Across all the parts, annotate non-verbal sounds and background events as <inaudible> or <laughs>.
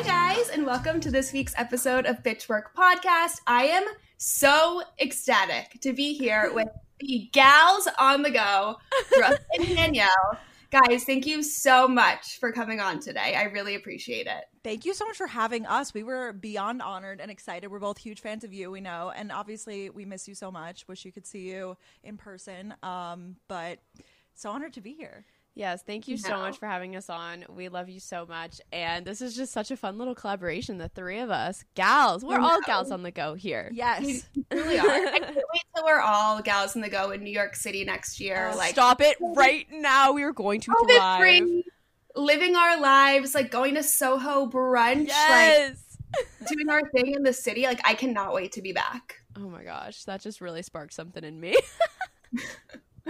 Hi, guys, and welcome to this week's episode of Bitch Work Podcast. I am so ecstatic to be here <laughs> with the gals on the go, Brooke <laughs> and Danielle. Guys, thank you so much for coming on today. I really appreciate it. Thank you so much for having us. We were beyond honored and excited. We're both huge fans of you, we know. And obviously, we miss you so much. Wish you could see you in person. Um, but so honored to be here. Yes, thank you so much for having us on. We love you so much. And this is just such a fun little collaboration, the three of us. Gals. We're all gals on the go here. Yes. We really are. I can't <laughs> wait till we're all gals on the go in New York City next year. Oh, like Stop it right now. We are going to thrive. free, living our lives, like going to Soho brunch, like <laughs> doing our thing in the city. Like I cannot wait to be back. oh my gosh, that just really sparked something in me. <laughs>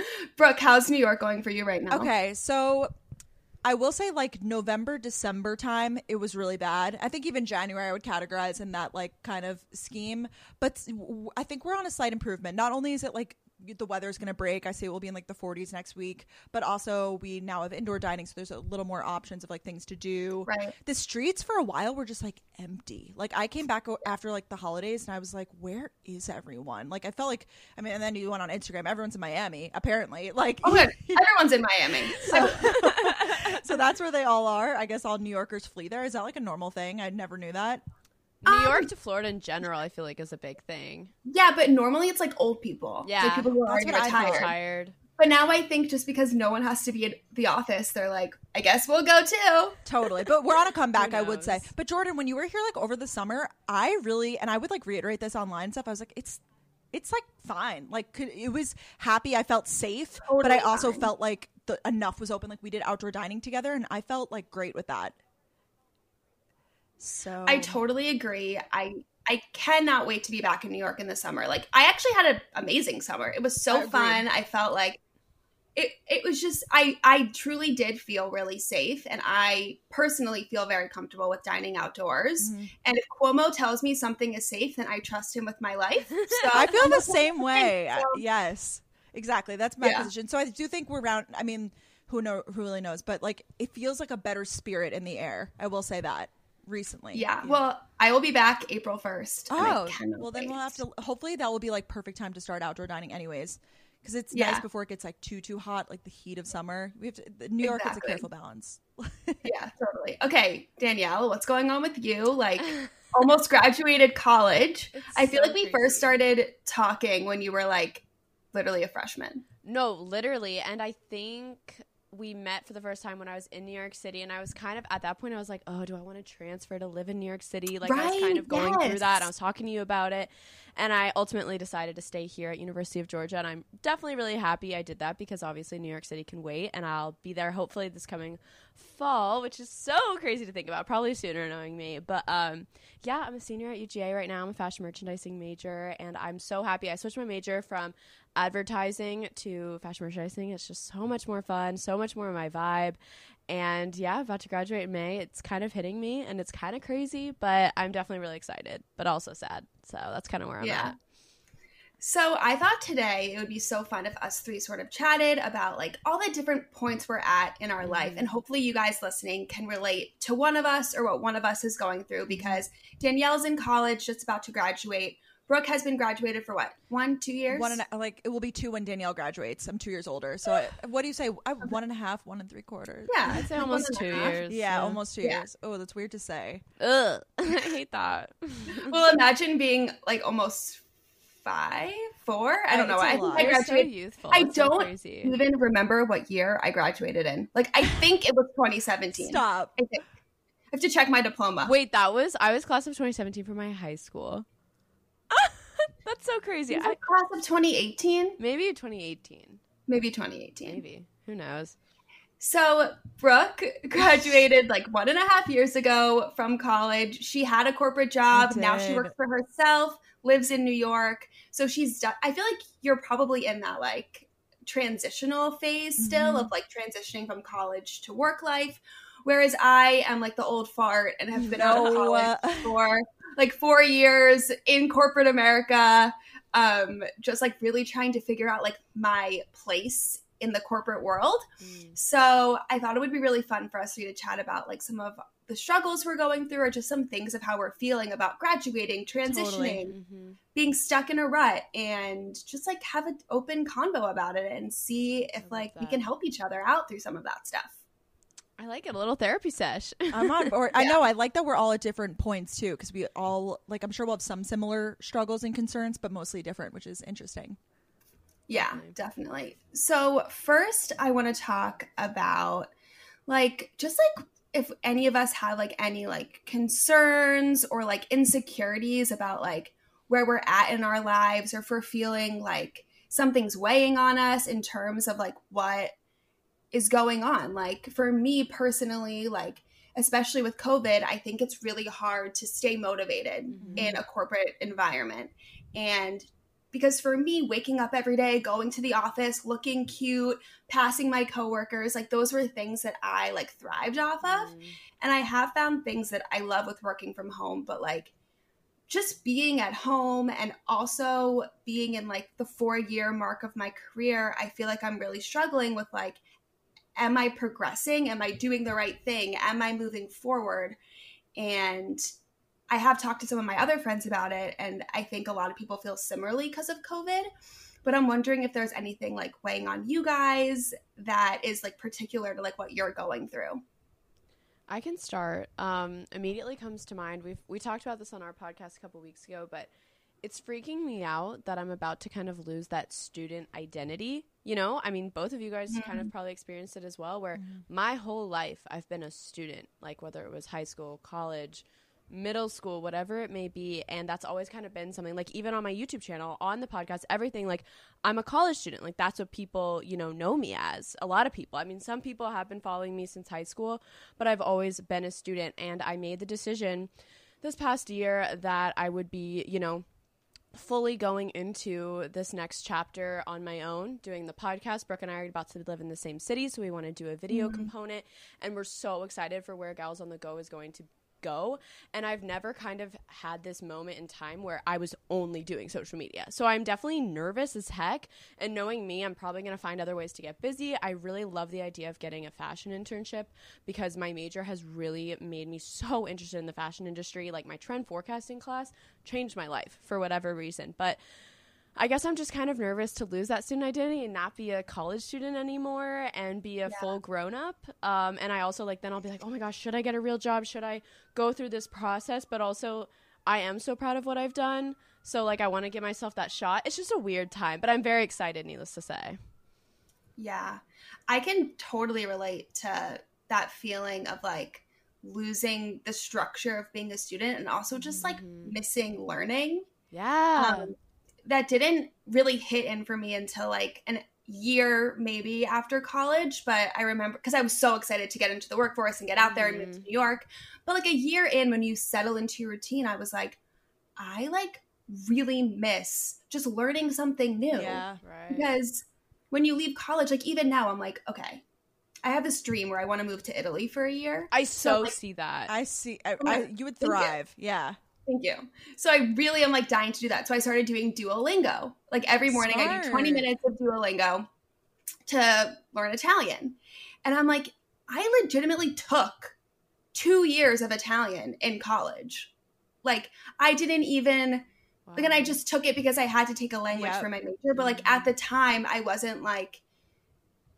<laughs> Brooke, how's New York going for you right now? Okay, so I will say like November, December time, it was really bad. I think even January I would categorize in that like kind of scheme. But I think we're on a slight improvement. Not only is it like the weather's going to break, I say we'll be in like the 40s next week, but also we now have indoor dining, so there's a little more options of like things to do. Right. The streets for a while were just like empty. Like I came back o- after like the holidays and I was like, where is everyone? Like I felt like, I mean, and then you went on Instagram, everyone's in Miami, apparently. <laughs> Like, Oh, good. Everyone's in Miami. <laughs> So <laughs> so that's where they all are. I guess all New Yorkers flee there. Is that like a normal thing? I never knew that. New Um, York to Florida in general, I feel like is a big thing. yeah, but normally it's like old people. Yeah, like people who are that's already what retired. But now I think just because no one has to be at the office, they're like, I guess we'll go too. Totally. But we're on a <laughs> comeback, I would say. But Jordan, when you were here like over the summer, I really and I would like reiterate this online stuff. I was like, it's it's like fine. Like could, it was happy. I felt safe, but I also fine. felt like the enough was open. Like we did outdoor dining together, and I felt like great with that. So I totally agree. I I cannot wait to be back in New York in the summer. Like I actually had an amazing summer. It was I so agree. fun. I felt like it it was just I I truly did feel really safe and I personally feel very comfortable with dining outdoors. Mhm. And if Cuomo tells me something is safe, then I trust him with my life. <laughs> So I feel the <laughs> same way. So- yes, exactly. That's my Yeah. position. So I do think we're round. I mean, who know who really knows? But like, it feels like a better spirit in the air. I will say that recently. yeah. Well, I will be back April first. Oh, well then we'll have to. Hopefully that will be like perfect time to start outdoor dining, anyways, because it's nice before it gets like too too hot, like the heat of summer. We have to. the- New York is a careful balance. <laughs> Yeah, totally. Okay, Danielle, what's going on with you? Like <laughs> almost graduated college. It's I feel so like we crazy. first started talking when you were like literally a freshman. No, literally. And I think we met for the first time when I was in New York City. And I was kind of at that point, I was like, oh, do I want to transfer to live in New York City? Like, I was kind of going through that. And I was talking to you about it. And I ultimately decided to stay here at University of Georgia. And I'm definitely really happy I did that because obviously New York City can wait. And I'll be there hopefully this coming fall, which is so crazy to think about. Probably sooner knowing me. But um, yeah, I'm a senior at UGA right now. I'm a fashion merchandising major. And I'm so happy. I switched my major from advertising to fashion merchandising. It's just so much more fun, so much more my vibe. And yeah, about to graduate in May. It's kind of hitting me and it's kind of crazy, but I'm definitely really excited, but also sad. So that's kind of where I'm Yeah. at. So I thought today it would be so fun if us three sort of chatted about like all the different points we're at in our life. Mhm. And hopefully you guys listening can relate to one of us or what one of us is going through because Danielle's in college, just about to graduate. Brooke has been graduated for what? One, two years? One and a, like it will be two when Danielle graduates. I'm two years older. So I, what do you say? I, one and a half, one and three quarters. yeah. I'd say almost one two and a half. years. Yeah, almost two Yeah. years. Oh, that's weird to say. Ugh. <laughs> I hate that. <laughs> Well, imagine being like almost five, four. I don't know. it's a I think lot. I You're so graduated. youthful. I It's don't crazy. even remember what year I graduated in. Like I think it was 2017. Stop. I think. I have to check my diploma. Wait, that was I was class of 2017 for my high school. That's so crazy. I, class of 2018? maybe 2018. Maybe 2018. Maybe. Who knows? So Brooke <laughs> graduated like one and a half years ago from college. She had a corporate job. Now she works for herself. Lives in New York. So she's. Done, I feel like you're probably in that like transitional phase still Mhm. of like transitioning from college to work life. Whereas I am like the old fart and have been out of college for like four years in corporate America. Um, just like really trying to figure out like my place in the corporate world. So I thought it would be really fun for us to chat about like some of the struggles we're going through or just some things of how we're feeling about graduating, transitioning, Totally. Mhm. being stuck in a rut and just like have an open convo about it and see if like we can help each other out through some of that stuff. I like it. A little therapy sesh. <laughs> I'm on board. I know. I like that we're all at different points too, because we all like. I'm sure we'll have some similar struggles and concerns, but mostly different, which is interesting. Yeah, Definitely. definitely. So, first, I want to talk about like just like if any of us have like any like concerns or like insecurities about like where we're at in our lives or if we're feeling like something's weighing on us in terms of like what is going on. Like for me personally, like especially with COVID, I think it's really hard to stay motivated Mhm. in a corporate environment. And because for me, waking up every day, going to the office, looking cute, passing my coworkers, like those were things that I like thrived off of. Mm. And I have found things that I love with working from home, but like just being at home and also being in like the four year mark of my career, I feel like I'm really struggling with like, am I progressing? Am I doing the right thing? Am I moving forward? And I have talked to some of my other friends about it, and I think a lot of people feel similarly because of COVID. But I'm wondering if there's anything like weighing on you guys that is like particular to like what you're going through. I can start. Um, immediately comes to mind. We've we talked about this on our podcast a couple weeks ago, but it's freaking me out that I'm about to kind of lose that student identity. You know, I mean, both of you guys kind of mm-hmm. probably experienced it as well, where mm-hmm. my whole life I've been a student, like whether it was high school, college, middle school, whatever it may be. And that's always kind of been something like even on my YouTube channel, on the podcast, everything like I'm a college student. Like that's what people, you know, know me as. A lot of people. I mean, some people have been following me since high school, but I've always been a student. And I made the decision this past year that I would be, you know, fully going into this next chapter on my own, doing the podcast. Brooke and I are about to live in the same city, so we want to do a video mm-hmm. component, and we're so excited for where Gals on the Go is going to go. And I've never kind of had this moment in time where I was only doing social media. So I'm definitely nervous as heck. And knowing me, I'm probably going to find other ways to get busy. I really love the idea of getting a fashion internship because my major has really made me so <laughs> interested in the fashion industry. Like my trend forecasting class changed my life for whatever reason. But I guess I'm just kind of nervous to lose that student identity and not be a college student anymore and be a Yeah. full grown up. Um, and I also like then I'll be like, oh my gosh, should I get a real job? Should I go through this process? But also, I am so proud of what I've done. So like, I want to give myself that shot. It's just a weird time, but I'm very excited. Needless to say. Yeah. I can totally relate to that feeling of like losing the structure of being a student and also just like Mhm. missing learning. Yeah. Um, that didn't really hit in for me until like an year maybe after college but i remember because i was so excited to get into the workforce and get out there and move to mm. new york but like a year in when you settle into your routine i was like i like really miss just learning something new Yeah. right. because when you leave college like even now i'm like okay i have this dream where i want to move to italy for a year I so like, see that. I see. I, I, you would Thank you. thrive. Yeah. Thank you. So I really am like dying to do that. So I started doing Duolingo. Like every morning I do 20 minutes of Duolingo to learn Italian. And I'm like, I legitimately took two years of Italian in college. Like I didn't even like and I just took it because I had to take a language Yep. for my major. But like at mm-hmm. the time I wasn't like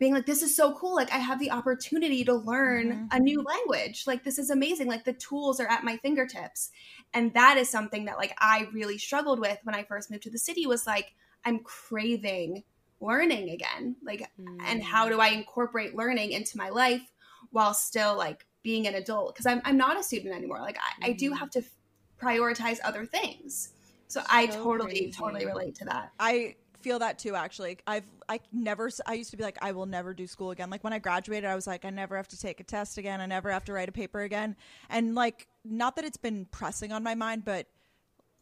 being like, this is so cool. Like I have the opportunity to learn Mhm. a new language. Like this is amazing. Like the tools are at my fingertips. And that is something that like I really struggled with when I first moved to the city was like, I'm craving learning again. Like and how Mm. do I incorporate learning into my life while still like being an adult? Because I'm I'm not a student anymore. Like I, I do Mhm. have to f- prioritize other things. So, I totally crazy. totally relate to that. I feel that too actually. I've i never i used to be like i will never do school again. Like when i graduated i was like i never have to take a test again. I never have to write a paper again. And like not that it's been pressing on my mind but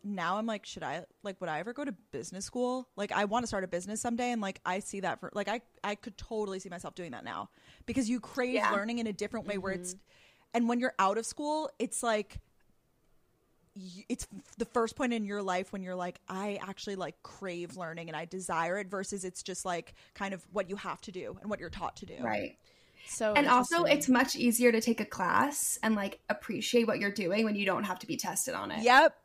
now i'm like should i like would i ever go to business school? Like i want to start a business someday and like i see that for like i i could totally see myself doing that now. Because you crave Yeah. learning in a different way where it's mm-hmm. and when you're out of school it's like it's the first point in your life when you're like I actually like crave learning and I desire it versus it's just like kind of what you have to do and what you're taught to do. Right. So and also it's much easier to take a class and like appreciate what you're doing when you don't have to be tested on it. Yep.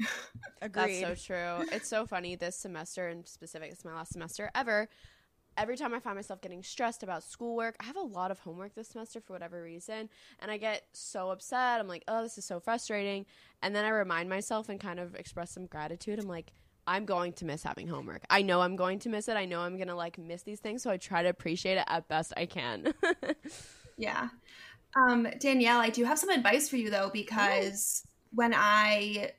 <laughs> That's so true. It's so funny this semester in specific, it's my last semester ever. Every time I find myself getting stressed about schoolwork, I have a lot of homework this semester for whatever reason, and I get so upset. I'm like, oh, this is so frustrating. And then I remind myself and kind of express some gratitude. I'm like, I'm going to miss having homework. I know I'm going to miss it. I know I'm going to like miss these things, so I try to appreciate it at best I can. <laughs> Yeah. Um, Danielle, I do have some advice for you though, because when I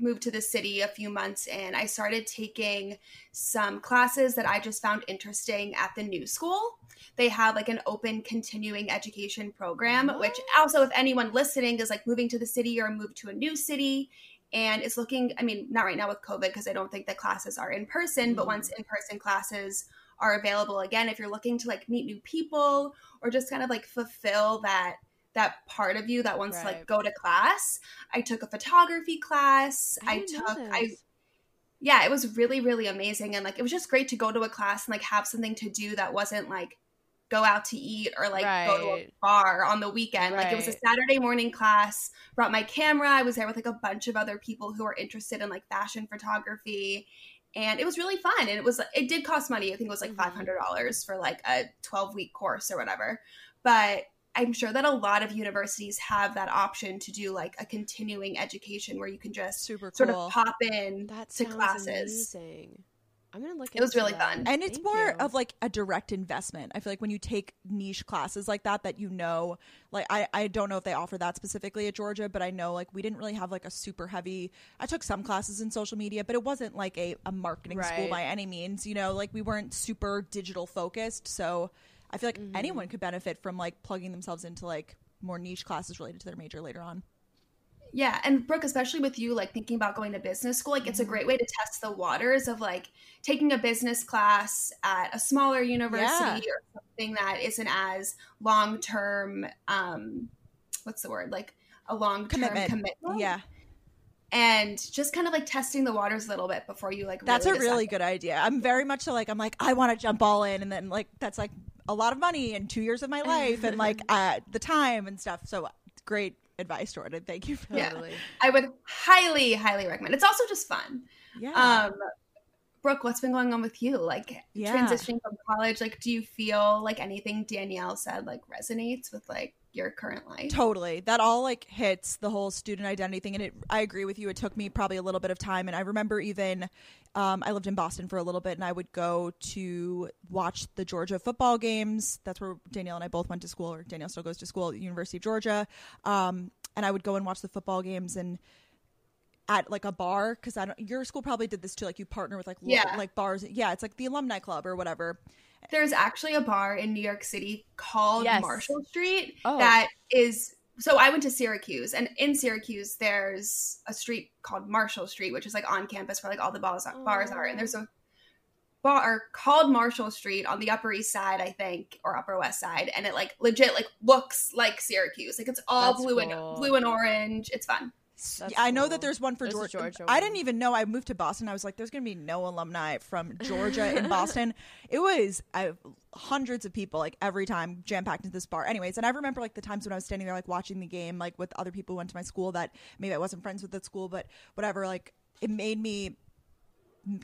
moved to the city a few months in, I started taking some classes that I just found interesting at the new school. They have like an open continuing education program, which also, if anyone listening is like moving to the city or moved to a new city and is looking, I mean, not right now with COVID, because I don't think the classes are in person, but Mhm. once in person classes are available again, if you're looking to like meet new people or just kind of like fulfill that that part of you that wants to like go to class. I took a photography class. I, didn't took I yeah, it was really really amazing and like it was just great to go to a class and like have something to do that wasn't like go out to eat or like go to a bar on the weekend. Like it was a Saturday morning class. Brought my camera. I was there with like a bunch of other people who are interested in like fashion photography. And it was really fun. And it was it did cost money. I think it was like Mhm. hundred dollars for like a twelve week course or whatever. But I'm sure that a lot of universities have that option to do like a continuing education where you can just Super sort of pop in That to sounds classes. amazing. I'm gonna look. At it It was really that. fun. and it's Thank more you. of like a direct investment i feel like when you take niche classes like that that you know like I, I don't know if they offer that specifically at georgia but i know like we didn't really have like a super heavy i took some classes in social media but it wasn't like a, a marketing school by any means you know like we weren't super digital focused so i feel like Mhm. anyone could benefit from like plugging themselves into like more niche classes related to their major later on Yeah, and Brooke, especially with you like thinking about going to business school, like it's a Mhm. great way to test the waters of like taking a business class at a smaller university or something that isn't as long term um what's the word? Like a long term Commitment. commitment. yeah And just kind of like testing the waters a little bit before you like That's really a really decide. good idea. I'm very much so like I'm like I want to jump all in, and then like that's like a lot of money and two years of my life, and like <laughs> uh, the time and stuff. So great advice, Jordan. Thank you for Yeah. Totally. I would highly, highly recommend. It's also just fun. yeah. Um Brooke, what's been going on with you? Like Yeah. transitioning from college, like do you feel like anything Danielle said like resonates with like your current life? Totally. That all like hits the whole student identity thing. And it, I agree with you. It took me probably a little bit of time. And I remember even, um, I lived in Boston for a little bit and I would go to watch the Georgia football games. That's where Danielle and I both went to school, or Danielle still goes to school at the University of Georgia. Um, and I would go and watch the football games and at like a bar because I don't. Your school probably did this too. Like you partner with like Yeah. like bars. Yeah, it's like the alumni club or whatever. There's actually a bar in New York City called Yes. Marshall Street Oh. that is so I went to Syracuse and in Syracuse there's a street called Marshall Street which is like on campus where like all the bars bars are and there's a bar called Marshall Street on the Upper East Side I think or Upper West Side and it like legit like looks like Syracuse like it's all That's blue cool. and blue and orange it's fun That's I know cool. that there's one for There's Georgia. Georgia I didn't even know. I moved to Boston. I was like, there's going to be no alumni from <laughs> Georgia in Boston. It was I, hundreds of people, like every time jam packed into this bar. Anyways, and I remember like the times when I was standing there, like watching the game, like with other people who went to my school that maybe I wasn't friends with at school, but whatever. Like it made me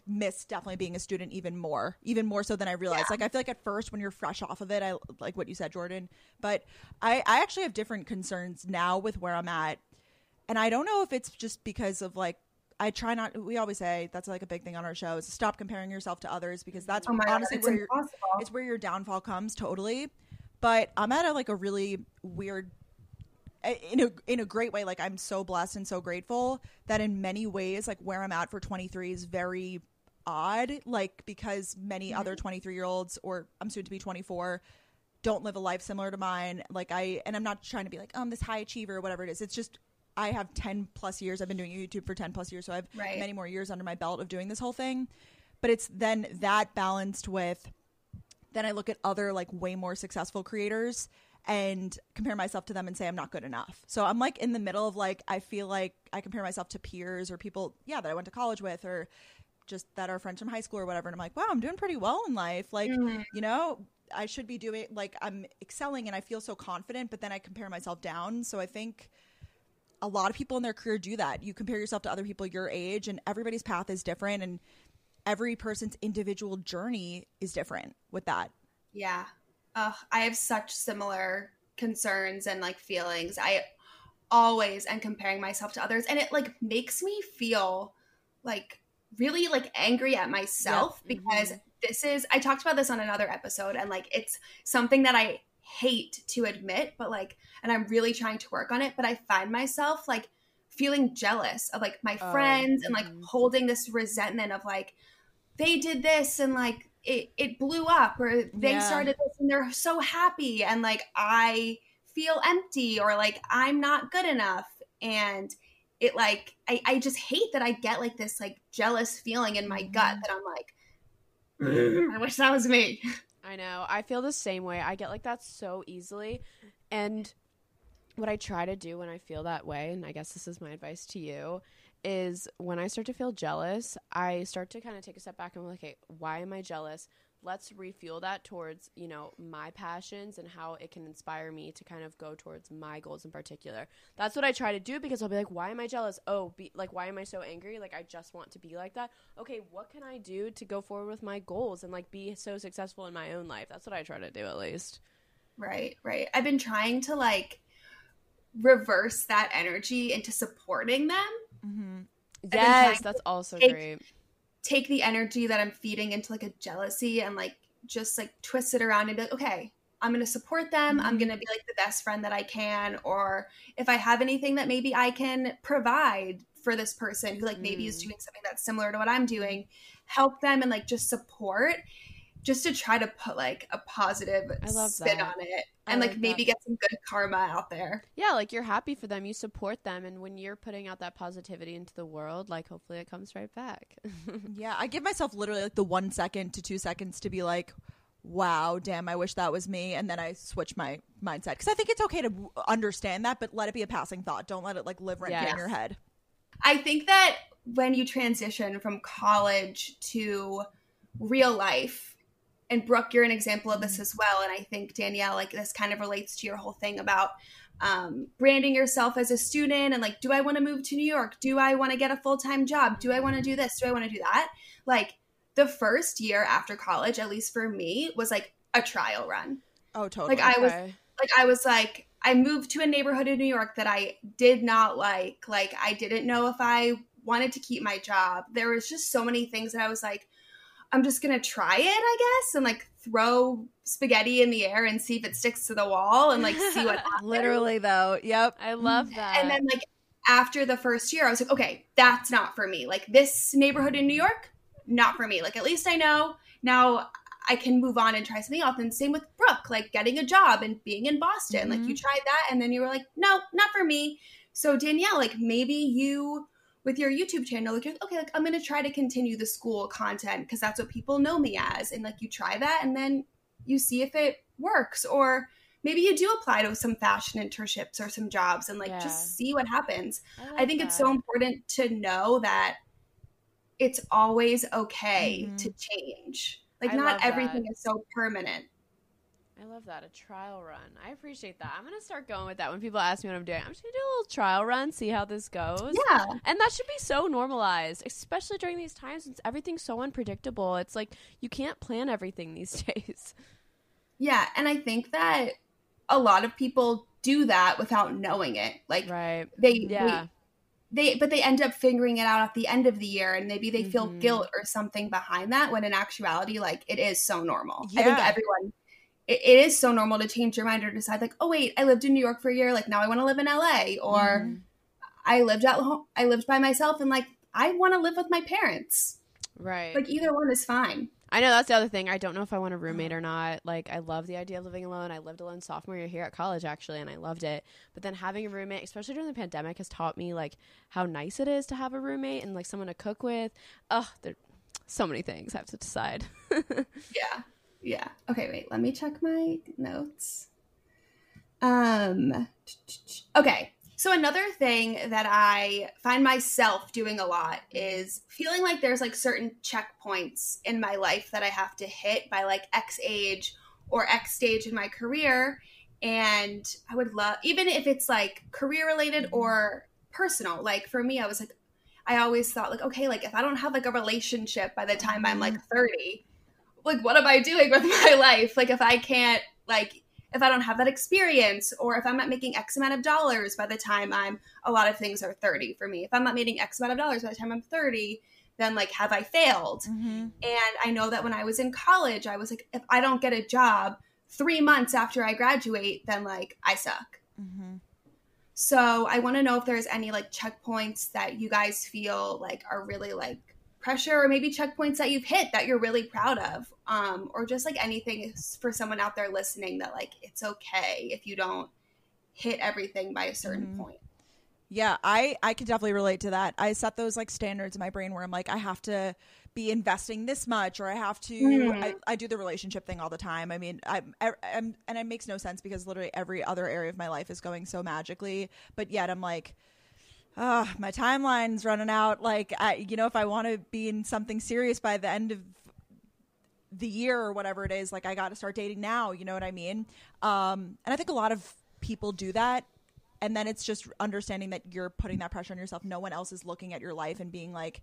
miss definitely being a student even more even more so than i realized like i feel like at first when you're fresh off of it i like what you said jordan but i i actually have different concerns now with where i'm at and I don't know if it's just because of like I try not. We always say that's like a big thing on our show is stop comparing yourself to others because that's oh god honestly it's where your, it's where your downfall comes totally. But I'm at a like a really weird in a in a great way. Like I'm so blessed and so grateful that in many ways, like where I'm at for 23 is very odd. Like because many mm-hmm. other 23 year olds, or I'm soon to be 24, don't live a life similar to mine. Like I, and I'm not trying to be like, oh, I'm this high achiever or whatever it is. It's just I have 10 plus years. I've been doing YouTube for 10 plus years, so I have Right. many more years under my belt of doing this whole thing. But it's then that balanced with then I look at other like way more successful creators and compare myself to them and say I'm not good enough. So I'm like in the middle of like I feel like I compare myself to peers or people yeah that I went to college with or just that are friends from high school or whatever and I'm like wow I'm doing pretty well in life like Mm-hmm. you know I should be doing like I'm excelling and I feel so confident but then I compare myself down so I think a lot of people in their career do that. You compare yourself to other people your age, and everybody's path is different, and every person's individual journey is different with that. Yeah. I have such similar concerns and like feelings. I always am comparing myself to others and it like makes me feel like really like angry at myself Yep. because Mhm. this is I talked about this on another episode and like it's something that I hate to admit but like and I'm really trying to work on it but I find myself like feeling jealous of like my Oh, friends and like mhm. holding this resentment of like they did this and like it, it blew up or they Yeah. started this and they're so happy and like I feel empty or like I'm not good enough and it like I, I just hate that I get like this like jealous feeling in my gut Mhm. that I'm like <laughs> "Mm, I wish that was me. <laughs> I know. I feel the same way. I get like that so easily. And what I try to do when I feel that way, and I guess this is my advice to you, is when I start to feel jealous, I start to kind of take a step back and be like, okay, why am I jealous? Let's refuel that towards, you know, my passions and how it can inspire me to kind of go towards my goals in particular. That's what I try to do because I'll be like, why am I jealous? Oh, be, like, why am I so angry? Like, I just want to be like that. Okay, what can I do to go forward with my goals and like be so successful in my own life? That's what I try to do at least. Right, right. I've been trying to like reverse that energy into supporting them. Mm-hmm. Yes, that's also take- great. Take the energy that I'm feeding into like a jealousy and like just like twist it around and be like, okay, I'm gonna support them. I'm Mhm. gonna be like the best friend that I can, or if I have anything that maybe I can provide for this person who like maybe is Mm. doing something that's similar to what I'm doing, help them and like just support, just to try to put like a positive spin that. on it and like, like maybe that. get some good karma out there. Yeah, like you're happy for them, you support them, and when you're putting out that positivity into the world, like hopefully it comes right back. <laughs> Yeah, I give myself literally like the one second to two seconds to be like, wow, damn, I wish that was me. And then I switch my mindset. Because I think it's okay to understand that, but let it be a passing thought. Don't let it like live rent free Yes. in your head. I think that when you transition from college to real life, and Brooke, you're an example of this as well. And I think Danielle, like this kind of relates to your whole thing about um, branding yourself as a student and like, do I want to move to New York? Do I want to get a full time job? Do I want to do this? Do I want to do that? Like the first year after college, at least for me, was like a trial run Oh, totally. Like, I was- Okay. like I was like I moved to a neighborhood in New York that I did not like. Like I didn't know if I wanted to keep my job. There was just so many things that I was like I'm just going to try it, I guess, and like throw spaghetti in the air and see if it sticks to the wall and like see what <laughs> happens. literally, though. Yep. I love that. And then like after the first year, I was like, okay, that's not for me. Like this neighborhood in New York, not for me. Like at least I know now I can move on and try something else. And same with Brooke, like getting a job and being in Boston. Like you mm-hmm. tried that and then you were like, no, not for me. So Danielle, like maybe you with your YouTube channel, like you're like, okay, like I'm gonna try to continue the school content because that's what people know me as. And like you try that and then you see if it works. Or maybe you do apply to some fashion internships or some jobs and like Yeah. just see what happens. I love think it's so important to know that it's always okay Mhm. to change. Like I not everything is so permanent. I love that. A trial run. I appreciate that. I'm going to start going with that when people ask me what I'm doing. I'm just going to do a little trial run, see how this goes. Yeah. And that should be so normalized, especially during these times since everything's so unpredictable. It's like you can't plan everything these <laughs> days. Yeah, and I think that a lot of people do that without knowing it. Like Right. they Yeah. they, they but they end up figuring it out at the end of the year and maybe they feel Mhm. guilt or something behind that when in actuality like it is so normal. I think everyone it, it is so normal to change your mind or decide like, "Oh wait, I lived in New York for a year, like now I want to live in LA." Or Mhm. I lived at home, I lived by myself and like I want to live with my parents. Right. Like either one is fine. I know that's the other thing. I don't know if I want a roommate or not. Like, I love the idea of living alone. I lived alone sophomore year here at college, actually, and I loved it. But then having a roommate, especially during the pandemic, has taught me like how nice it is to have a roommate and like someone to cook with. Ugh, there so many things I have to decide. <laughs> Yeah. Yeah. Okay, wait. Let me check my notes. Um okay. So another thing that I find myself doing a lot is feeling like there's like certain checkpoints in my life that I have to hit by like X age or X stage in my career and I would love even if it's like career related or personal. Like for me I was like I always thought like okay, like if I don't have like a relationship by the time I'm like 30, like what am I doing with <laughs> my life? Like if I can't like if I don't have that experience or if I'm not making X amount of dollars by the time I'm a lot of things are 30 for me. If I'm not making X amount of dollars by the time I'm 30, then like have I failed? Mm-hmm. And I know that when I was in college, I was like, if I don't get a job three months after I graduate, then like I suck. Mm-hmm. So I want to know if there's any like checkpoints that you guys feel like are really like pressure or maybe checkpoints that you've hit that you're really proud of um, or just like anything for someone out there listening that like it's okay if you don't hit everything by a certain Mhm. point Yeah, I I can definitely relate to that. I set those like standards in my brain where I'm like I have to be investing this much or I have to Mhm. I, I do the relationship thing all the time. I mean, I'm, I, I'm and it makes no sense because literally every other area of my life is going so magically, but yet I'm like uh, my timeline's running out. Like, I, you know, if I want to be in something serious by the end of the year or whatever it is, like I got to start dating now. You know what I mean? Um, and I think a lot of people do that. And then it's just understanding that you're putting that pressure on yourself. No one else is looking at your life and being like,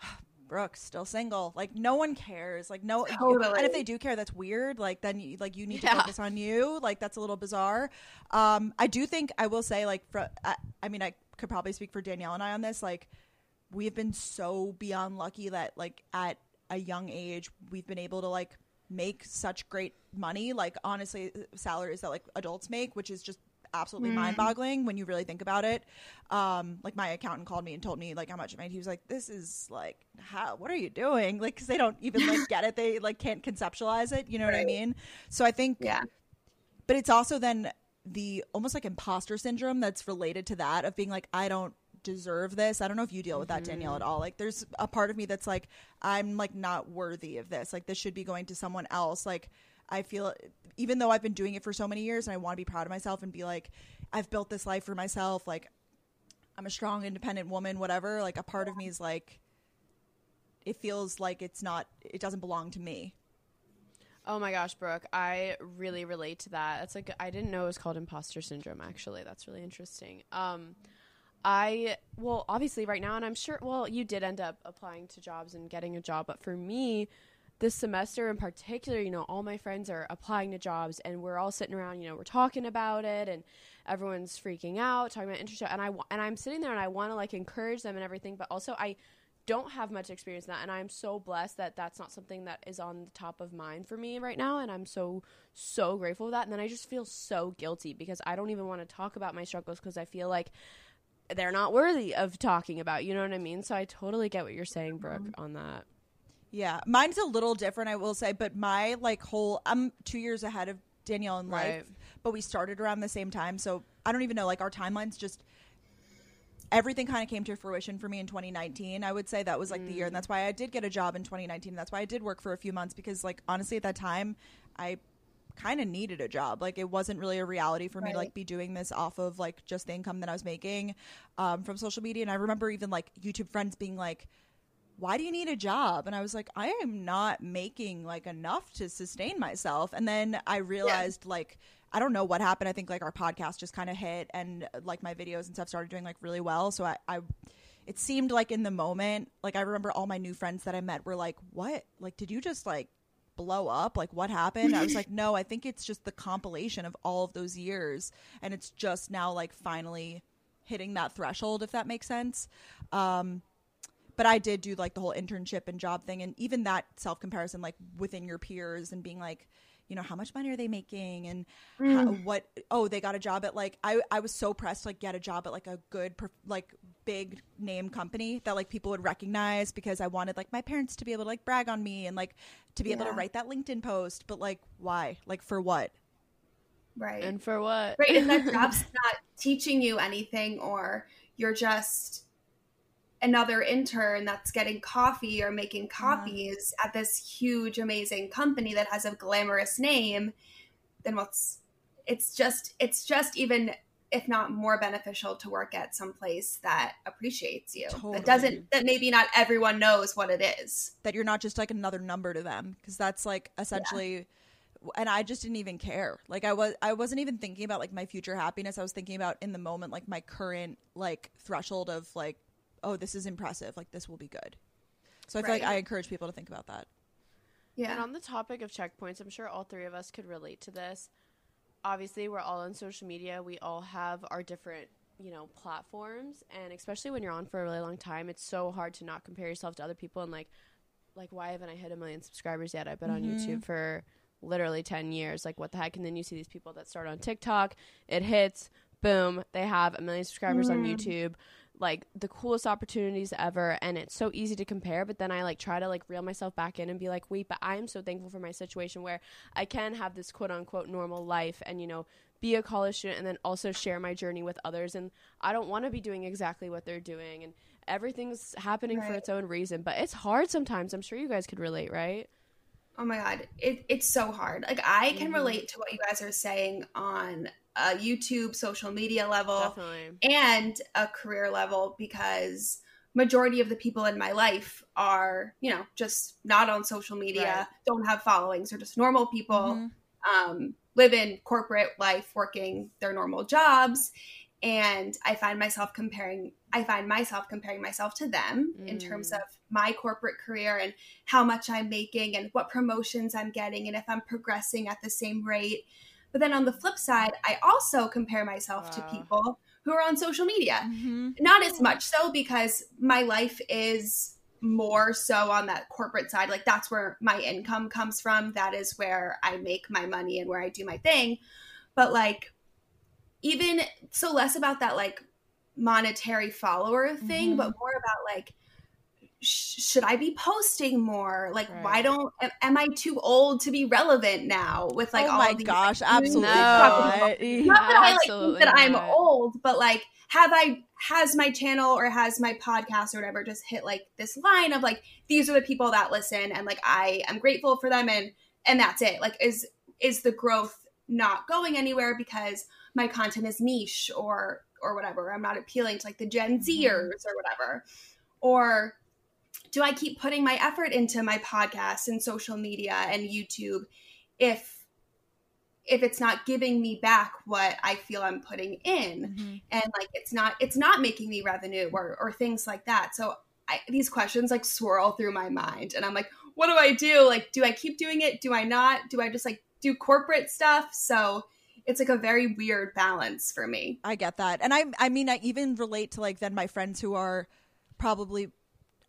<sighs> Brooke, still single. Like no one cares. Like no, Totally. and if they do care, that's weird. Like then, you, like you need to focus on you. Like that's a little bizarre. Um, I do think I will say like, for, I, I mean, I could probably speak for Danielle and I on this. Like, we've been so beyond lucky that like at a young age we've been able to like make such great money. Like honestly, salaries that like adults make, which is just absolutely Mm. mind-boggling when you really think about it. Um, like my accountant called me and told me like how much I made. He was like, "This is like how? What are you doing?" <laughs> Like, because they don't even like get it. They like can't conceptualize it. You know what I mean? So I think yeah but it's also then the almost like imposter syndrome that's related to that of being like i don't deserve this. I don't know if you deal with that danielle at mm-hmm. all. Like there's a part of me that's like i'm like not worthy of this. Like this should be going to someone else. Like i feel even though i've been doing it for so many years and i want to be proud of myself and be like i've built this life for myself like i'm a strong independent woman whatever like a part of me is like it feels like it's not it doesn't belong to me Oh my gosh, Brooke, I really relate to that. It's like I didn't know it was called imposter syndrome actually. That's really interesting. Um I well, obviously right now and I'm sure well, you did end up applying to jobs and getting a job, but for me, this semester in particular, you know, all my friends are applying to jobs and we're all sitting around, you know, we're talking about it and everyone's freaking out, talking about interest and I and I'm sitting there and I want to like encourage them and everything, but also I don't have much experience in that and i'm so blessed that that's not something that is on the top of mind for me right now and i'm so so grateful for that. And then i just feel so guilty because i don't even want to talk about my struggles because i feel like they're not worthy of talking about you know what i mean? So i totally get what you're saying brooke mm-hmm. on that. Yeah, mine's a little different, I will say, but my like whole I'm two years ahead of Danielle in life, Right. but we started around the same time, so I don't even know like our timelines just everything kind of came to fruition for me in 2019. I would say that was like the year, and that's why I did get a job in 2019. That's why I did work for a few months because like honestly at that time I kind of needed a job. Like it wasn't really a reality for me to like be doing this off of like just the income that I was making um, from social media. And I remember even like YouTube friends being like, why do you need a job? And I was like, I am not making like enough to sustain myself. And then I realized like I don't know what happened. I think like our podcast just kind of hit and like my videos and stuff started doing like really well. So I, I it seemed like in the moment, like I remember all my new friends that I met were like, "What? Like did you just like blow up? Like what happened?" I was like, "No, I think it's just the compilation of all of those years and it's just now like finally hitting that threshold if that makes sense." Um but I did do like the whole internship and job thing and even that self comparison like within your peers and being like you know how much money are they making and how, mm. what oh they got a job at like I, I was so pressed to like get a job at like a good like big name company that like people would recognize because I wanted like my parents to be able to like brag on me and like to be able to write that LinkedIn post but like why? Like for what? Right. And for what? Right And that <laughs> job's not teaching you anything or you're just another intern that's getting coffee or making copies at this huge amazing company that has a glamorous name then what's it's just it's just even if not more beneficial to work at some place that appreciates you Totally. that doesn't that maybe not everyone knows what it is that you're not just like another number to them because that's like essentially and I just didn't even care. Like I was I wasn't even thinking about like my future happiness. I was thinking about in the moment like my current like threshold of like oh this is impressive. Like this will be good. So I feel like I encourage people to think about that. yeah And on the topic of checkpoints, I'm sure all three of us could relate to this. Obviously, we're all on social media. We all have our different, you know, platforms, and especially when you're on for a really long time, it's so hard to not compare yourself to other people and like like why haven't I hit a million subscribers yet? I've been on mm-hmm. YouTube for literally 10 years. Like what the heck? And then you see these people that start on TikTok, it hits, boom, they have a million subscribers on mm. YouTube like the coolest opportunities ever and it's so easy to compare but then i like try to like reel myself back in and be like wait but i am so thankful for my situation where i can have this quote unquote normal life and you know be a college student and then also share my journey with others and i don't want to be doing exactly what they're doing and everything's happening for its own reason but it's hard sometimes. I'm sure you guys could relate right? Oh my god, it, it's so hard. Like I can mm-hmm. relate to what you guys are saying on a YouTube, social media level, definitely and a career level because majority of the people in my life are, you know, just not on social media, Right. don't have followings, or just normal people, Mhm. um, live in corporate life, working their normal jobs. And I find myself comparing, I find myself comparing myself to them in terms Mm. of my corporate career and how much I'm making and what promotions I'm getting and if I'm progressing at the same rate. But then on the flip side, I also compare myself to people who are on social media. Mhm. Not as much so because my life is more so on that corporate side. Like that's where my income comes from. That is where I make my money and where I do my thing. But like, even so, less about that like monetary follower thing, Mhm. but more about like, sh- should I be posting more? Like, why don't am, am I too old to be relevant now? With like oh all my these, gosh, like, absolutely new not. <laughs> not that I like think that I'm not. old, but like have I has my channel or has my podcast or whatever just hit like this line of like these are the people that listen and like I am grateful for them and and that's it. Like is is the growth not going anywhere because my content is niche or or whatever. I'm not appealing to like the Gen mm-hmm. Zers or whatever. Or do I keep putting my effort into my podcast and social media and YouTube if if it's not giving me back what I feel I'm putting in Mhm. and like it's not it's not making me revenue or or things like that. So I, these questions like swirl through my mind and I'm like, what do I do? Like, do I keep doing it? Do I not? Do I just like do corporate stuff? So it's like a very weird balance for me. I get that. And I I mean I even relate to like then my friends who are probably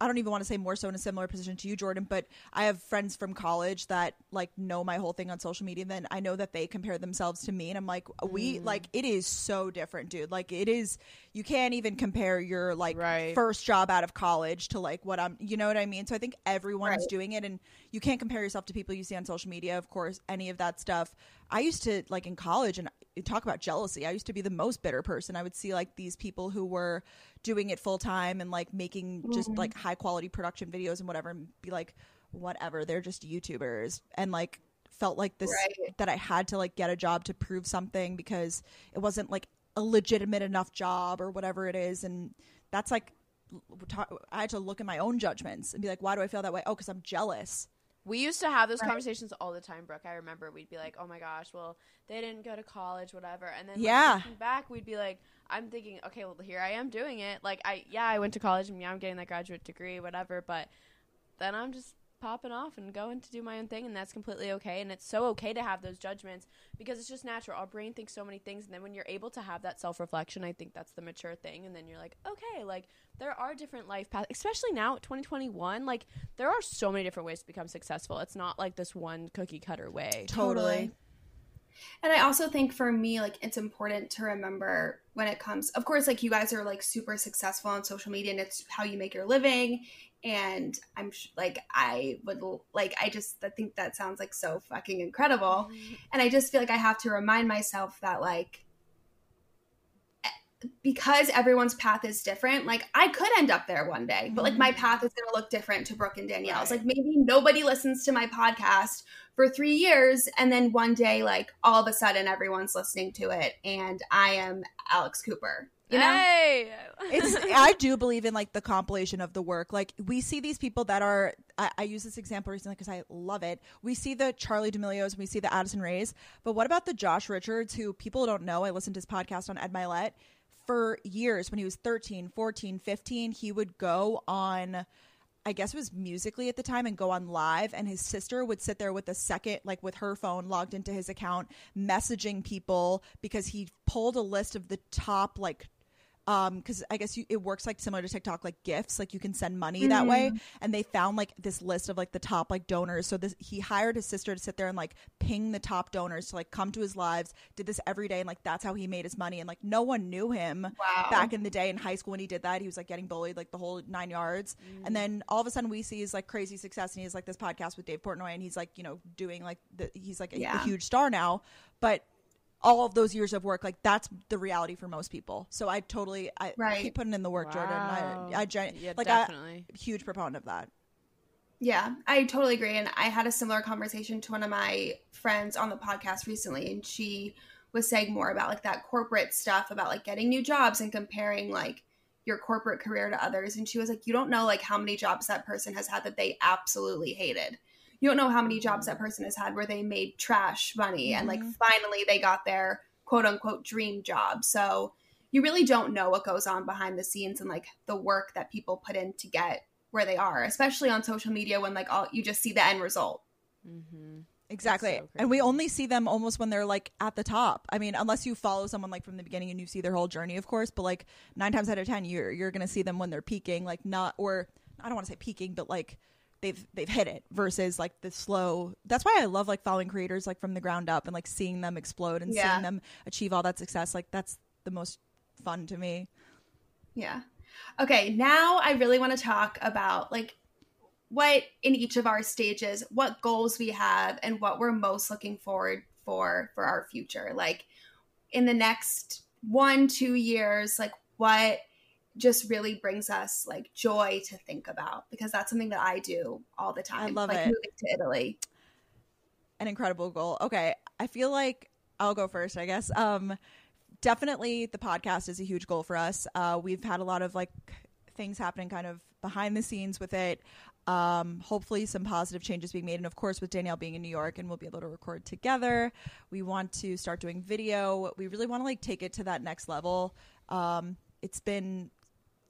I don't even want to say more so in a similar position to you, Jordan, but I have friends from college that like know my whole thing on social media. And then I know that they compare themselves to me, and I'm like, we mm. like it is so different, dude. Like it is, you can't even compare your like Right. first job out of college to like what I'm, you know what I mean? So I think everyone's Right. doing it, and you can't compare yourself to people you see on social media, of course, any of that stuff. I used to like in college and talk about jealousy. I used to be the most bitter person. I would see like these people who were doing it full time and like making just mm-hmm. like high quality production videos and whatever and be like, whatever, they're just YouTubers. And like felt like this Right. that I had to like get a job to prove something because it wasn't like a legitimate enough job or whatever it is. And that's like, I had to look at my own judgments and be like, why do I feel that way? Oh, because I'm jealous. We used to have those Right. conversations all the time, Brooke. I remember we'd be like, "Oh my gosh, well, they didn't go to college, whatever." And then, Yeah. looking back, we'd be like, "I'm thinking, okay, well, here I am doing it. Like, I yeah, I went to college and yeah, I'm getting that graduate degree, whatever. But then I'm just popping off and going to do my own thing, and that's completely okay. And it's so okay to have those judgments because it's just natural. Our brain thinks so many things, and then when you're able to have that self reflection, I think that's the mature thing. And then you're like, okay, like there are different life paths, especially now 2021. Like there are so many different ways to become successful. It's not like this one cookie cutter way. Totally. And I also think for me, like, it's important to remember when it comes, of course, like, you guys are like super successful on social media and it's how you make your living. And I'm sh- like, I would, like, I just I think that sounds like so fucking incredible. Mm-hmm. And I just feel like I have to remind myself that, like, because everyone's path is different, like I could end up there one day, but like my mm-hmm. path is going to look different to Brooke and Danielle's. Right. Like maybe nobody listens to my podcast for three years, and then one day, like all of a sudden, everyone's listening to it, and I am Alex Cooper. You know? Hey. it's <laughs> i do believe in like the compilation of the work like we see these people that are i, I use this example recently because i love it we see the Charli D'Amelio's we see the Addison Raes but what about the josh richards who people don't know i listened to his podcast on Ed Mylett for years when he was 13 14 15 he would go on I guess it was Musical.ly at the time and go on live and his sister would sit there with a second like with her phone logged into his account messaging people because he pulled a list of the top like um because i guess you, it works like similar to tiktok like gifts like you can send money that way. And they found like this list of like the top like donors. So this he hired his sister to sit there and like ping the top donors to like come to his lives did this every day and like that's how he made his money. And like no one knew him Wow. back in the day in high school when he did that. He was like getting bullied like the whole nine yards. And then all of a sudden we see his like crazy success and he has like this podcast with dave portnoy and he's like you know doing like the, he's like a, a huge star now. But all of those years of work like that's the reality for most people so i totally i Right. keep putting in the work jordan i i gen- Yeah, like definitely. i huge proponent of that Yeah, I totally agree. And I had a similar conversation to one of my friends on the podcast recently, and she was saying more about like that corporate stuff about like getting new jobs and comparing like your corporate career to others. And she was like, You don't know like how many jobs that person has had that they absolutely hated. You don't know how many jobs that person has had where they made trash money and like Mhm. finally they got their quote unquote dream job. So you really don't know what goes on behind the scenes and like the work that people put in to get where they are, especially on social media when like all you just see the end result. Mm-hmm. exactly so and we only see them almost when they're like at the top i mean unless you follow someone like from the beginning and you see their whole journey of course but like nine times out of ten you're you're gonna see them when they're peaking like not or i don't want to say peaking but like they've they've hit it versus like the slow that's why i love like following creators like from the ground up and like seeing them explode and Yeah. seeing them achieve all that success like that's the most fun to me Yeah. Okay, now I really want to talk about like what in each of our stages, what goals we have and what we're most looking forward for for our future. Like in the next 1 2 years, like what just really brings us like joy to think about because that's something that I do all the time. I love like it. moving to Italy. an incredible goal. Okay, I feel like I'll go first, I guess. Um definitely the podcast is a huge goal for us. Uh we've had a lot of like things happening kind of behind the scenes with it. Um hopefully some positive changes being made and of course with Danielle being in New York and we'll be able to record together. We want to start doing video. We really want to like take it to that next level. Um it's been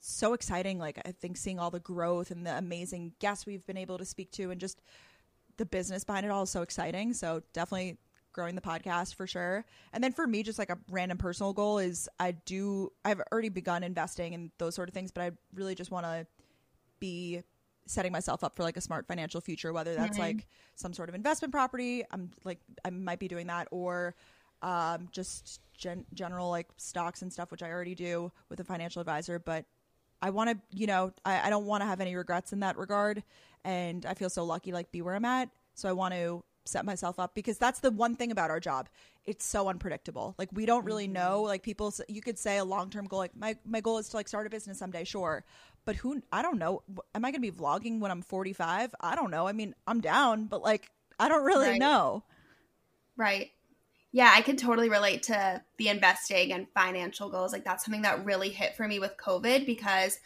so exciting like I think seeing all the growth and the amazing guests we've been able to speak to and just the business behind it all is so exciting. So definitely growing the podcast for sure. And then for me, just like a random personal goal is I do I've already begun investing in those sort of things, but I really just want to be setting myself up for like a smart financial future, whether that's Mhm. like some sort of investment property. I'm like I might be doing that or um, just gen- general like stocks and stuff, which I already do with a financial advisor. But I want to, you know, I, I don't want to have any regrets in that regard. And I feel so lucky, like, be where I'm at. So I want to set myself up because that's the one thing about our job. It's so unpredictable. Like, we don't really know. Mm-hmm. Like, people, you could say a long term goal, like, my, my goal is to like start a business someday, sure. But who, I don't know. Am I going to be vlogging when I'm 45? I don't know. I mean, I'm down, but like, I don't really Right. know. Right. Yeah, I can totally relate to the investing and financial goals. Like that's something that really hit for me with COVID because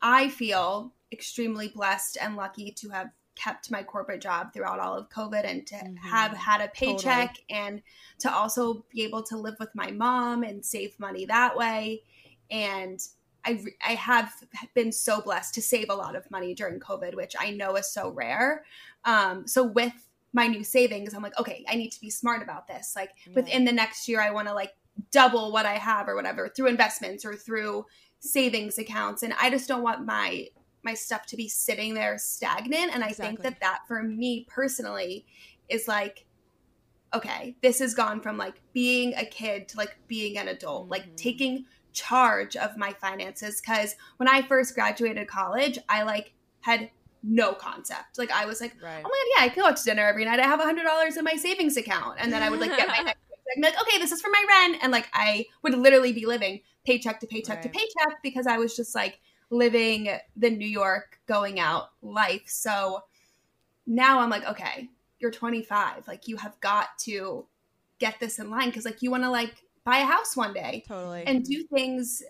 I feel extremely blessed and lucky to have kept my corporate job throughout all of COVID and to Mhm. have had a paycheck and to also be able to live with my mom and save money that way. And I, I have been so blessed to save a lot of money during COVID, which I know is so rare. Um, so with my new savings, I'm like, okay, I need to be smart about this. Like Yeah. within the next year, I want to like double what I have or whatever through investments or through savings accounts. And I just don't want my my stuff to be sitting there stagnant. And I think that that for me personally is like, okay, this has gone from like being a kid to like being an adult, like Mhm. taking charge of my finances. Cause when I first graduated college, I like had no concept. Like I was like, Right. oh my god, yeah, I could go out to dinner every night. I have a hundred dollars in my savings account, and then I would like get my <laughs> next. And be like, okay, this is for my rent. And like I would literally be living paycheck to paycheck to paycheck because I was just like living the New York going out life. So now I'm like, okay, you're 25. Like you have got to get this in line because like you want to like buy a house one day Totally. and do things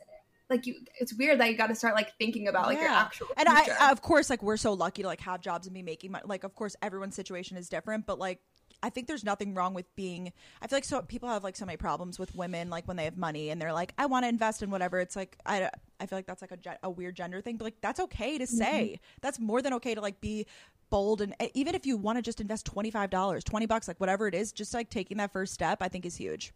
like you. It's weird that you got to start like thinking about like your actual and future. I, of course, like we're so lucky to like have jobs and be making money. Like, of course, everyone's situation is different, but like, I think there's nothing wrong with being. I feel like so people have like so many problems with women, like when they have money and they're like, I want to invest in whatever. It's like I, I feel like that's like a, a weird gender thing, but like that's okay to say. Mm-hmm. That's more than okay to like be bold and even if you want to just invest twenty five dollars, twenty bucks, like whatever it is, just like taking that first step, I think is huge.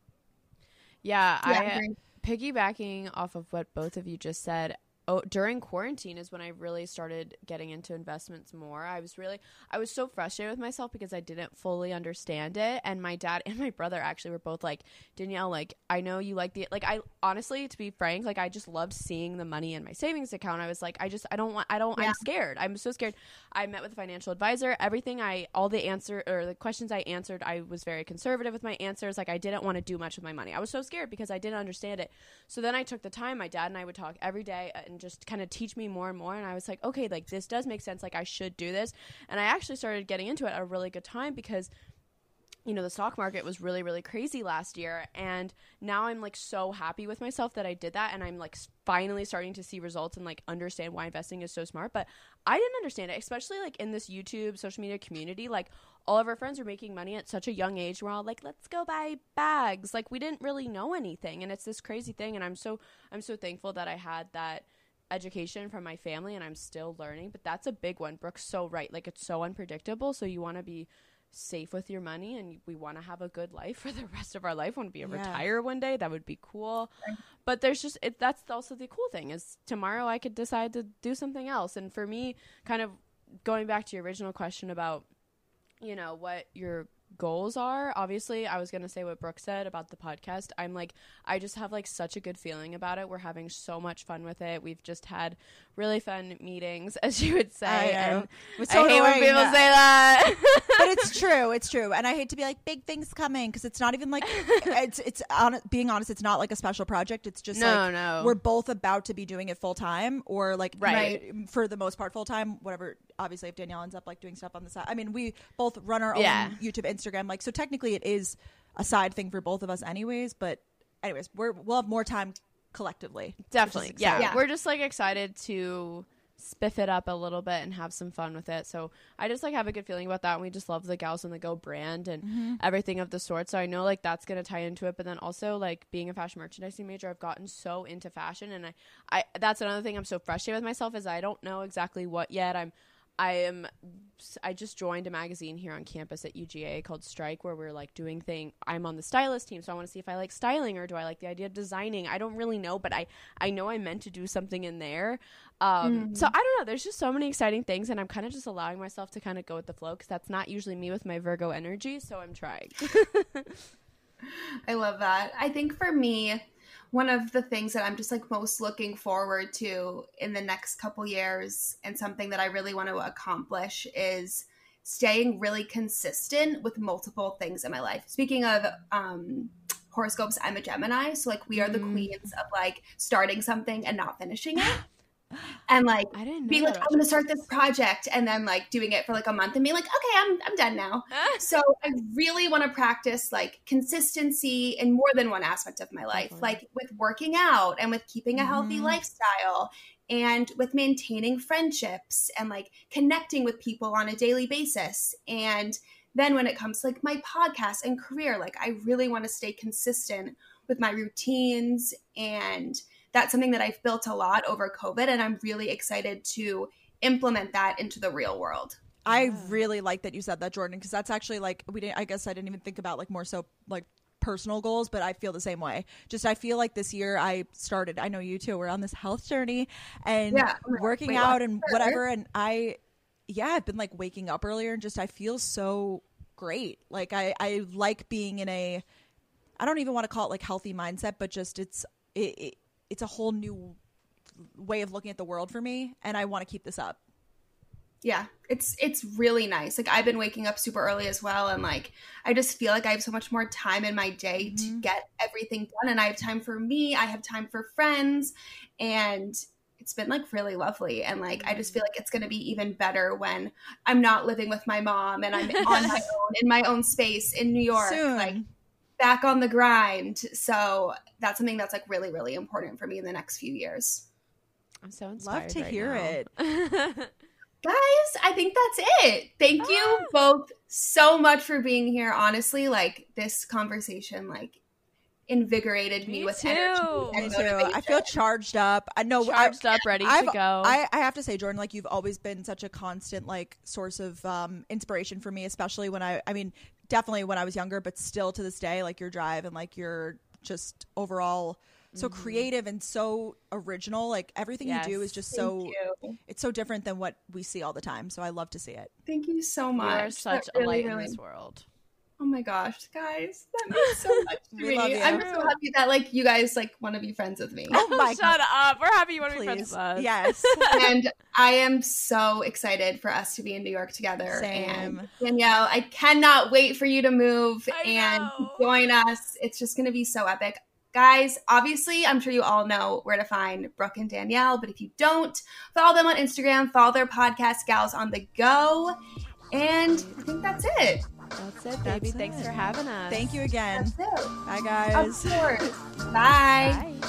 Yeah, Yeah, I I agree. Piggybacking off of what both of you just said. Oh, during quarantine is when I really started getting into investments more. I was really, I was so frustrated with myself because I didn't fully understand it. And my dad <laughs> and my brother actually were both like, Danielle, like, I know you like the, like, I honestly, to be frank, like, I just loved seeing the money in my savings account. I was like, I just, I don't want, I don't, Yeah. I'm scared. I'm so scared. I met with a financial advisor. Everything I, all the answer or the questions I answered, I was very conservative with my answers. Like, I didn't want to do much with my money. I was so scared because I didn't understand it. So then I took the time. My dad and I would talk every day and just kind of teach me more and more. And I was like, okay, like this does make sense. Like I should do this. And I actually started getting into it at a really good time because you know the stock market was really really crazy last year and now i'm like so happy with myself that i did that and i'm like finally starting to see results and like understand why investing is so smart but i didn't understand it especially like in this youtube social media community like all of our friends are making money at such a young age we're all like let's go buy bags like we didn't really know anything and it's this crazy thing and i'm so i'm so thankful that i had that education from my family and i'm still learning but that's a big one. Brooke's so right. Like it's so unpredictable. So you want to be safe with your money and we want to have a good life <laughs> for the rest of our life. Want to be to Yeah. retire one day that would be cool. But there's just it, that's also the cool thing is tomorrow i could decide to do something else. And for me kind of going back to your original question about you know what your goals are obviously i was going to say what brooke said about the podcast i'm like i just have like such a good feeling about it we're having so much fun with it we've just had really fun meetings <laughs> as you would say I and It's so i hate when people that- say that <laughs> but it's true. It's true, and I hate to be like big things coming because it's not even like <laughs> it's it's on being honest. It's not like a special project. It's just No, like no. we're both about to be doing it full time, or like Right. for the most part full time. Whatever. Obviously, if Danielle ends up like doing stuff on the side, I mean, we both run our Yeah. own YouTube, Instagram. Like, so technically, it is a side thing for both of us, anyways. But anyways, we're we'll have more time collectively. which is Definitely. Yeah. exciting. Yeah. We're just like excited to spiff it up a little bit and have some fun with it. So I just like have a good feeling about that. And we just love the Gals on the Go brand and Mm-hmm. everything of the sort. So I know like that's gonna tie into it. But then also like being a fashion merchandising major, I've gotten so into fashion and I, I that's another thing I'm so frustrated with myself is I don't know exactly what yet. I'm I am I just joined a magazine here on campus at UGA called Strike where we're like doing thing I'm on the stylist team so I want to see if I like styling or do I like the idea of designing. I don't really know but I I know I meant to do something in there. Um so I don't know there's just so many exciting things and I'm kind of just allowing myself to kind of go with the flow cuz that's not usually me with my Virgo energy so I'm trying. <laughs> I love that. I think for me, one of the things that I'm just like most looking forward to in the next couple years and something that I really want to accomplish is staying really consistent with multiple things in my life. Speaking of um horoscopes, I'm a Gemini, so like we are the Mm. queens of like starting something and not finishing it. And like I didn't being like, I'm gonna start this project and then like doing it for like a month and being like, okay, I'm I'm done now. <laughs> So I really want to practice like consistency in more than one aspect of my life, Definitely. like with working out and with keeping a healthy Mhm. lifestyle and with maintaining friendships and like connecting with people on a daily basis. And then when it comes to like my podcast and career, like I really want to stay consistent with my routines and that's something that I've built a lot over COVID and I'm really excited to implement that into the real world. I really like that you said that, Jordan, because that's actually like we didn't. I guess I didn't even think about like more so like personal goals, but I feel the same way. Just I feel like this year I started. I know you too. We're on this health journey and Yeah. Oh working Wait, out what? and whatever. And I, yeah, I've been like waking up earlier and just I feel so great. Like I I like being in a. I don't even want to call it like healthy mindset, but just it's it, it it's a whole new way of looking at the world for me, and I want to keep this up. yeah, it's it's really nice. Like I've been waking up super early as well, and like I just feel like I have so much more time in my day to Mhm. get everything done, and I have time for me. I have time for friends, and it's been like really lovely. And like I just feel like it's gonna be even better when I'm not living with my mom and I'm on my <laughs> own in my own space in New York, Soon. like back on the grind. So that's something that's like really really important for me in the next few years. I'm so inspired. Love to right hear now. it. <laughs> Guys, I think that's it. Thank you Ah. both so much for being here. Honestly, like this conversation like invigorated me, Me with too. energy Me too. I feel charged up. I know. I, Charged up, ready I've- to go. I, I have to say, Jordan, like you've always been such a constant like source of um, inspiration for me, especially when I, I mean, definitely when I was younger, but still to this day, like your drive and like your just overall so Mm-hmm. creative and so original. Like everything you do is just Thank so you. it's so different than what we see all the time. So I love to see it. Thank you so much. you much. are That such a really, light in really- this world. Oh my gosh, guys, that means so <laughs> much to me. I'm so happy that like you guys like want to be friends with me. Oh, oh my Shut up. We're happy you want to be friends with us. yes. <laughs> and I am so excited for us to be in New York together. Same. And Danielle, I cannot wait for you to move I and know. join us. It's just going to be so epic. Guys, obviously, I'm sure you all know where to find Brooke and Danielle, but if you don't, follow them on Instagram, follow their podcast, Gals on the Go. And I think that's it. That's it, baby. That's Thanks it. for having us. Thank you again. That's it. Bye, Of guys. course. <laughs> Bye. Bye.